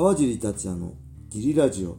川尻達也のギリラジオ。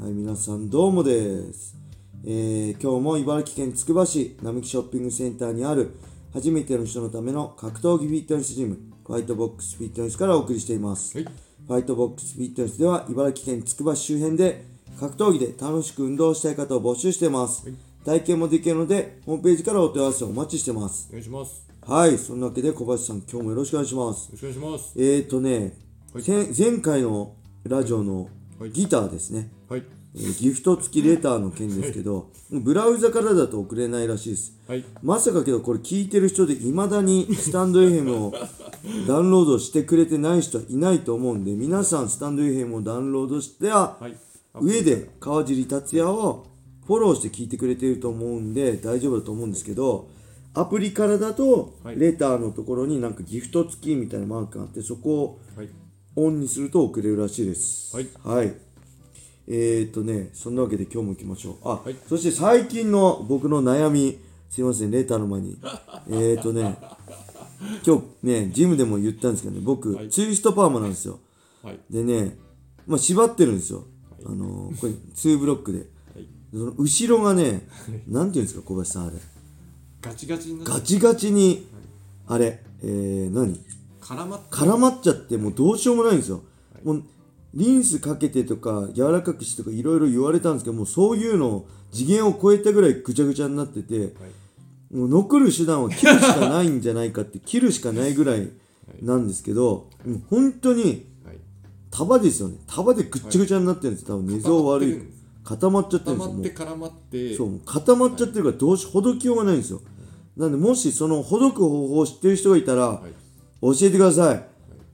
はい皆さんどうもです、えー、今日も茨城県つくば市並木ショッピングセンターにある初めての人のための格闘技フィットネスジムファイトボックスフィットネスからお送りしています、はい。ファイトボックスフィットネスでは茨城県つくば市周辺で格闘技で楽しく運動したい方を募集しています、体験もできるのでホームページからお問い合わせをお待ちしてます。お願いします。よはいそんなわけで小林さん今日もよろしくお願いします。ろしくお願いします。えーとね、はい前前回のラジオのはいギターですね、はい。えーギフト付きレターの件ですけど、ブラウザからだと送れないらしいですはい。まさかけどこれ聞いてる人でいまだにスタンド FM を ダウンロードしてくれてない人はいないと思うんで皆さんスタンド FM をダウンロードしては、はい。上で川尻達也をフォローして聞いてくれてると思うんで大丈夫だと思うんですけどアプリからだとはいレターのところになんかギフト付きみたいなマークがあってそこをはい。オンにすると送れるらしいです。はい。はい。えー、っとねそんなわけで今日も行きましょう。あ、はい。そして最近の僕の悩みすいませんレターの前に。えーっとね今日ねジムでも言ったんですけどね僕、はい。ツイストパーマなんですよ。はい。でね、まあ、縛ってるんですよ、あのーこれ2ブロックで。はい。その後ろがねなんていうんですか小林さんあれ。ガチガチになガチガチに。あれえー、何？絡まって。絡まっちゃってもうどうしようもないんですよ、もうリンスかけてとか柔らかくしてとかいろいろ言われたんですけどもうそういうの次元を超えたぐらいぐちゃぐちゃになっててはい。もう残る手段は切るしかないんじゃないかって 切るしかないぐらいなんですけど、もう本当にはい。束ですよね。束でぐっちゃぐちゃになってるんです多分寝相悪い。固まっちゃってるんですよもう。固まって絡まって。そう固まっちゃってるからどうしほどきようがないんですよ。なんでもしそのほどく方法を知ってる人がいたら、はい。教えてください、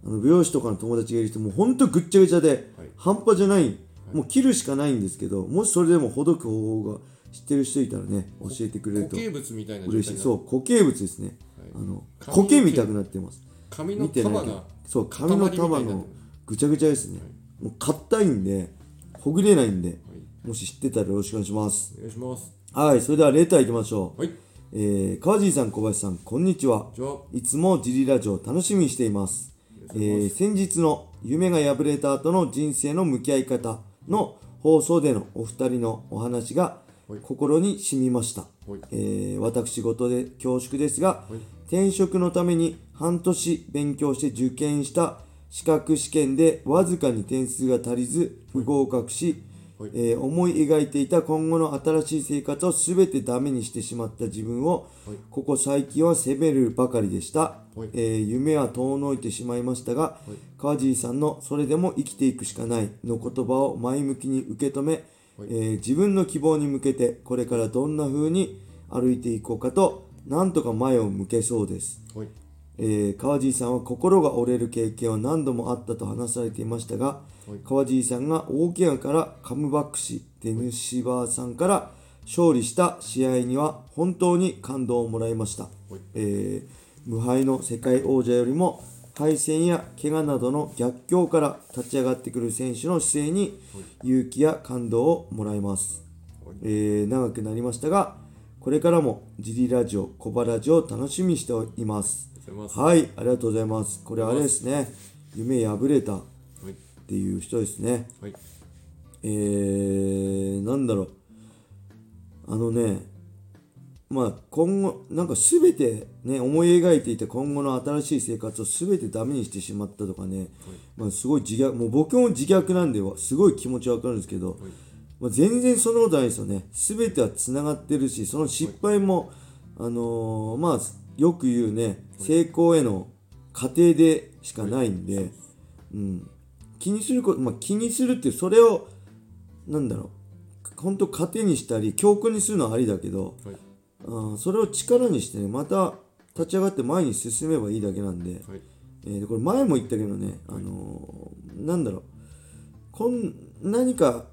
あの美容師とかの友達がいる人もうほんとぐっちゃぐちゃで、はい。半端じゃない、もう切るしかないんですけどもしそれでもほどく方法が知ってる人いたらね教えてくれると固形物みたいな状態嬉しい。になそう固形物ですね、はい。あの苔みたくなってます。髪の見てないけど。束が。そう髪の束のぐちゃぐちゃですね、もう硬いんでほぐれないんで、もし知ってたらよろしくお願いします。お願いします。はいそれではレターいきましょう、はい。えー、川尻さん小林さんこんにちは。いつもジリラジオ楽しみにしています。えー先日の夢が破れた後の人生の向き合い方の放送でのお二人のお話がはい心に染みました。はい。えー私事で恐縮ですが、はい転職のために半年勉強して受験した資格試験でわずかに点数が足りず不合格し、はいえー思い描いていた今後の新しい生活を全てダメにしてしまった自分を、はい。ここ最近は責めるばかりでした、はい。えー夢は遠のいてしまいましたが、川尻さんの「それでも生きていくしかない」の言葉を前向きに受け止め、はい。えー自分の希望に向けてこれからどんな風に歩いていこうかとなんとか前を向けそうです、はい。えー川尻さんは心が折れる経験は何度もあったと話されていましたが、はい。川尻さんが大怪我からカムバックしデヌシバーさんから勝利した試合には本当に感動をもらいました、はい。えー無敗の世界王者よりも敗戦や怪我などの逆境から立ち上がってくる選手の姿勢に勇気や感動をもらいます、はい。えー長くなりましたがこれからもジリラジオコバラジオを楽しみにしています。あります。はいありがとうございます。これあれですね。夢破れたっはい。ていう人ですね。はい。えー、なんだろう。あのねまあ今後なんか全てね思い描いていた今後の新しい生活を全てダメにしてしまったとかね、まあ、すごい自虐もう僕も自虐なんですごい気持ちわかるんですけど、まあ、全然そんなことないですよね全てはつながってるしその失敗も、あのーまあよく言うね成功への過程でしかないんで、うん、気にすること、まあ、気にするってそれをなんだろう本当糧にしたり教訓にするのはありだけど、はい。あーそれを力にしてねまた立ち上がって前に進めばいいだけなんで、はい。えーでこれ前も言ったけどね、あのーなんだろうこん何か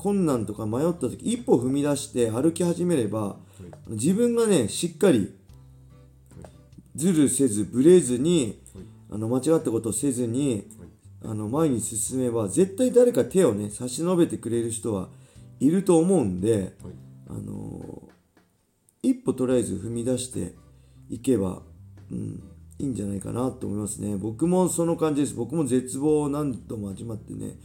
困難とか迷った時一歩踏み出して歩き始めれば、自分がねしっかりずるせずブレずに、あの間違ったことをせずに、あの前に進めば絶対誰か手をね差し伸べてくれる人はいると思うんで、はい。あのー一歩とりあえず踏み出していけば、うん、いいんじゃないかなと思いますね。僕もその感じです。僕も絶望を何度も始まってね、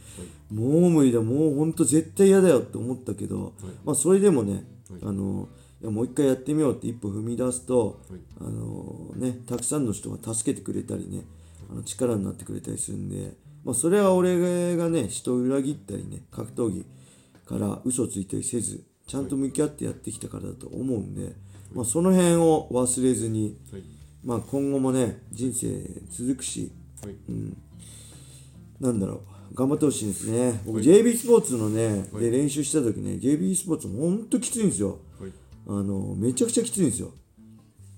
もう無理だ。もうほんと絶対嫌だよって思ったけど、まあそれでもね、あのいやもう一回やってみようって一歩踏み出すと、はい。あのねたくさんの人が助けてくれたりねあの力になってくれたりするんで、まあ、それは俺がね人を裏切ったりね格闘技から嘘ついたりせずちゃんと向き合ってやってきたからだと思うんで、まあ、その辺を忘れずに、はいまあ、今後もね人生続くしはい。なんだろう。頑張ってほしいですね。僕はい JB スポーツのね、はい。で練習した時ね JB スポーツほんときついんですよ。はい。あのめちゃくちゃきついんですよ。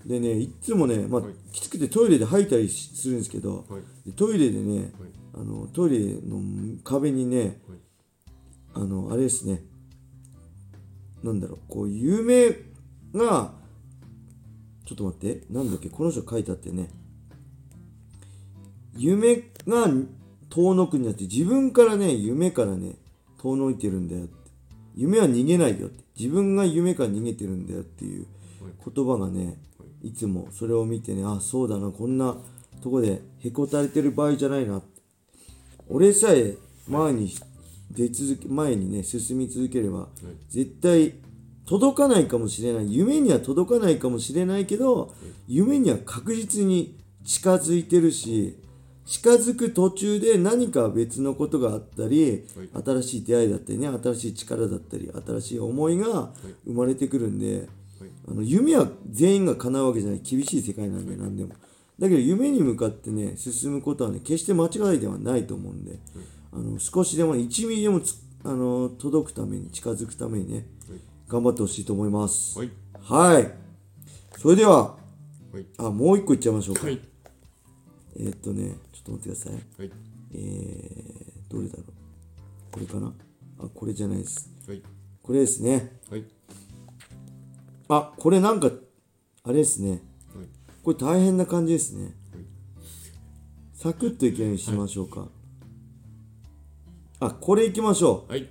でねいっつもね、まあはい。きつくてトイレで吐いたりしするんですけど、トイレでねはい。あのトイレの壁にねあのあれですね。なんだろう。こう夢がちょっと待って。なんだっけ？この人書いてあってね。夢が遠のくになって自分からね夢からね遠のいてるんだよって。夢は逃げないよって。自分が夢から逃げてるんだよっていう言葉がねい。つもそれを見てねあそうだなこんなとこでへこたれてる場合じゃないな。俺さえ前に出続け前にね進み続ければ絶対届かないかもしれない。夢には届かないかもしれないけど夢には確実に近づいてるし近づく途中で何か別のことがあったり新しい出会いだったりね新しい力だったり新しい思いが生まれてくるんであの夢は全員が叶うわけじゃない。厳しい世界なんで何でも。だけど夢に向かってね進むことはね決して間違いではないと思うんであの少しでも1ミリでもつあの届くために近づくためにね頑張ってほしいと思います。はい。はい。それでははい。あもう一個いっちゃいましょうか、はい。えーっとねちょっと待ってください。はい。えー、どれだろう。これかな。あこれじゃないです。はい。これですね。はい。あこれなんかあれですね。はい。これ大変な感じですね。はい。サクッといけるようにしましょうか、あこれいきましょう。はい。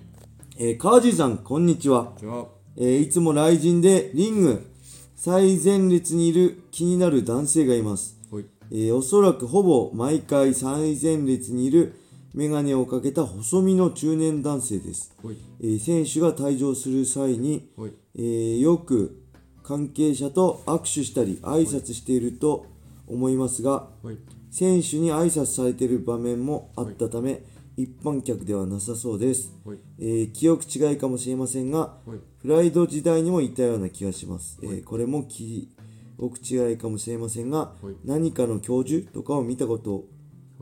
えー、川地さんこんにちは、じゃあえーいつも雷神でリング。最前列にいる気になる男性がいます。はい。えーおそらくほぼ毎回最前列にいるメガネをかけた細身の中年男性です、はい。えー選手が退場する際に、はい。えーよく関係者と握手したり挨拶していると思いますがはい。選手に挨拶されている場面もあったため、一般客ではなさそうです、はいえー記憶違いかもしれませんがはいプライド時代にもいたような気がします。えーこれも記憶違いかもしれませんが、はい何かの教授とかを見たこと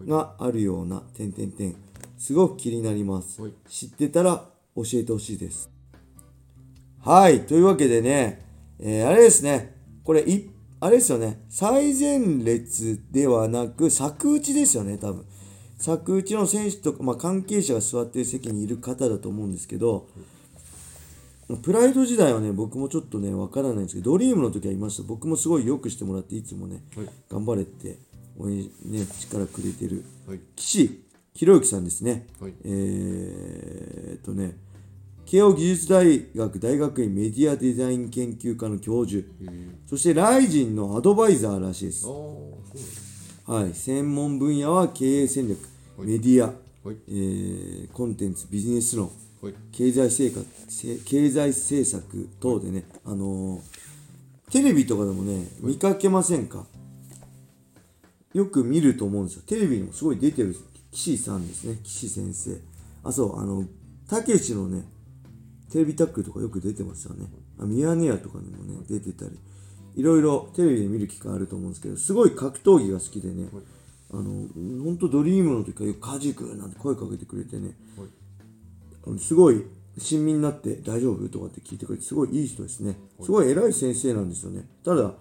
があるような、点々点。すごく気になります。はい知ってたら教えてほしいです。はい、というわけでね、えーあれですね、これい、あれですよね、最前列ではなく、柵打ちですよね、多分。柵打ちの選手とか、まあ、関係者が座ってる席にいる方だと思うんですけど、プライド時代はね、僕もちょっとね、わからないんですけど、ドリームの時はいました。僕もすごい良くしてもらって、いつもね、はい。頑張れって、応援ね、力くれてる、はい。岸博之さんですね。はい。えーっとね、慶應義塾大学大学院メディアデザイン研究科の教授、えー。そしてライジンのアドバイザーらしいです。はい、専門分野は経営戦略、はいメディア、はい。えーコンテンツ、ビジネス論、はい。経済生活せ経済政策等でね、あのーテレビとかでもね見かけませんか？よく見ると思うんですよ。テレビにもすごい出てる岸さんですね。岸先生。あそうあのたけしのねテレビタックルとかよく出てますよね。あミヤネ屋とかにもね出てたり。いろいろテレビで見る機会あると思うんですけどすごい格闘技が好きでね、あの本当ドリームの時からよく「カジ君」なんて声かけてくれてね、はい。あのすごい親身になって大丈夫とかって聞いてくれてすごいいい人ですね。すごい偉い先生なんですよね。ただ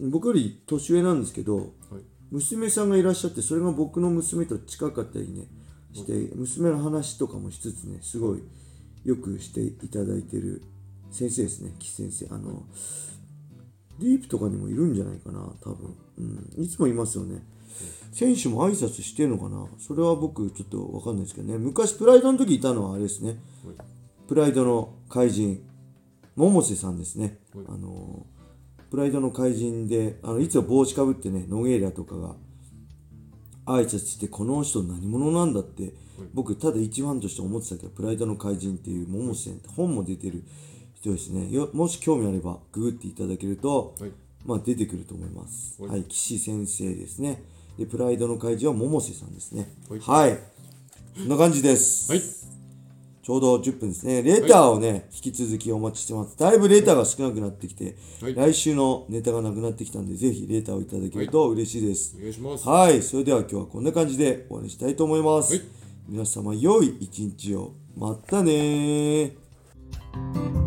僕より年上なんですけどはい。娘さんがいらっしゃってそれが僕の娘と近かったりねして娘の話とかもしつつねすごいよくしていただいてる先生ですね岸先生。あのディープとかにもいるんじゃないかな多分、うん、いつもいますよね。選手も挨拶してるのかな？それは僕ちょっと分かんないですけどね。昔プライドの時いたのはあれですね。プライドの怪人百瀬さんですね、はい。あのプライドの怪人であのいつも帽子かぶってねノゲイラとかが挨拶してこの人何者なんだって僕ただ一ファンとして思ってたけどプライドの怪人っていう百瀬さん本も出てる人ですね。よもし興味あればググっていただけると、はい。まあ出てくると思います。はい。はい。岸先生ですね。でプライドの怪人は百瀬さんですね。はい。はい。そんな感じです。はい。ちょうど10分ですね。レターをね、引き続きお待ちしてます。だいぶレターが少なくなってきて、はい。来週のネタがなくなってきたんで、ぜひレターをいただけると嬉しいです。お。願いします。はい、それでは今日はこんな感じで終わりにしたいと思います。はい。皆様、良い一日を。またねー。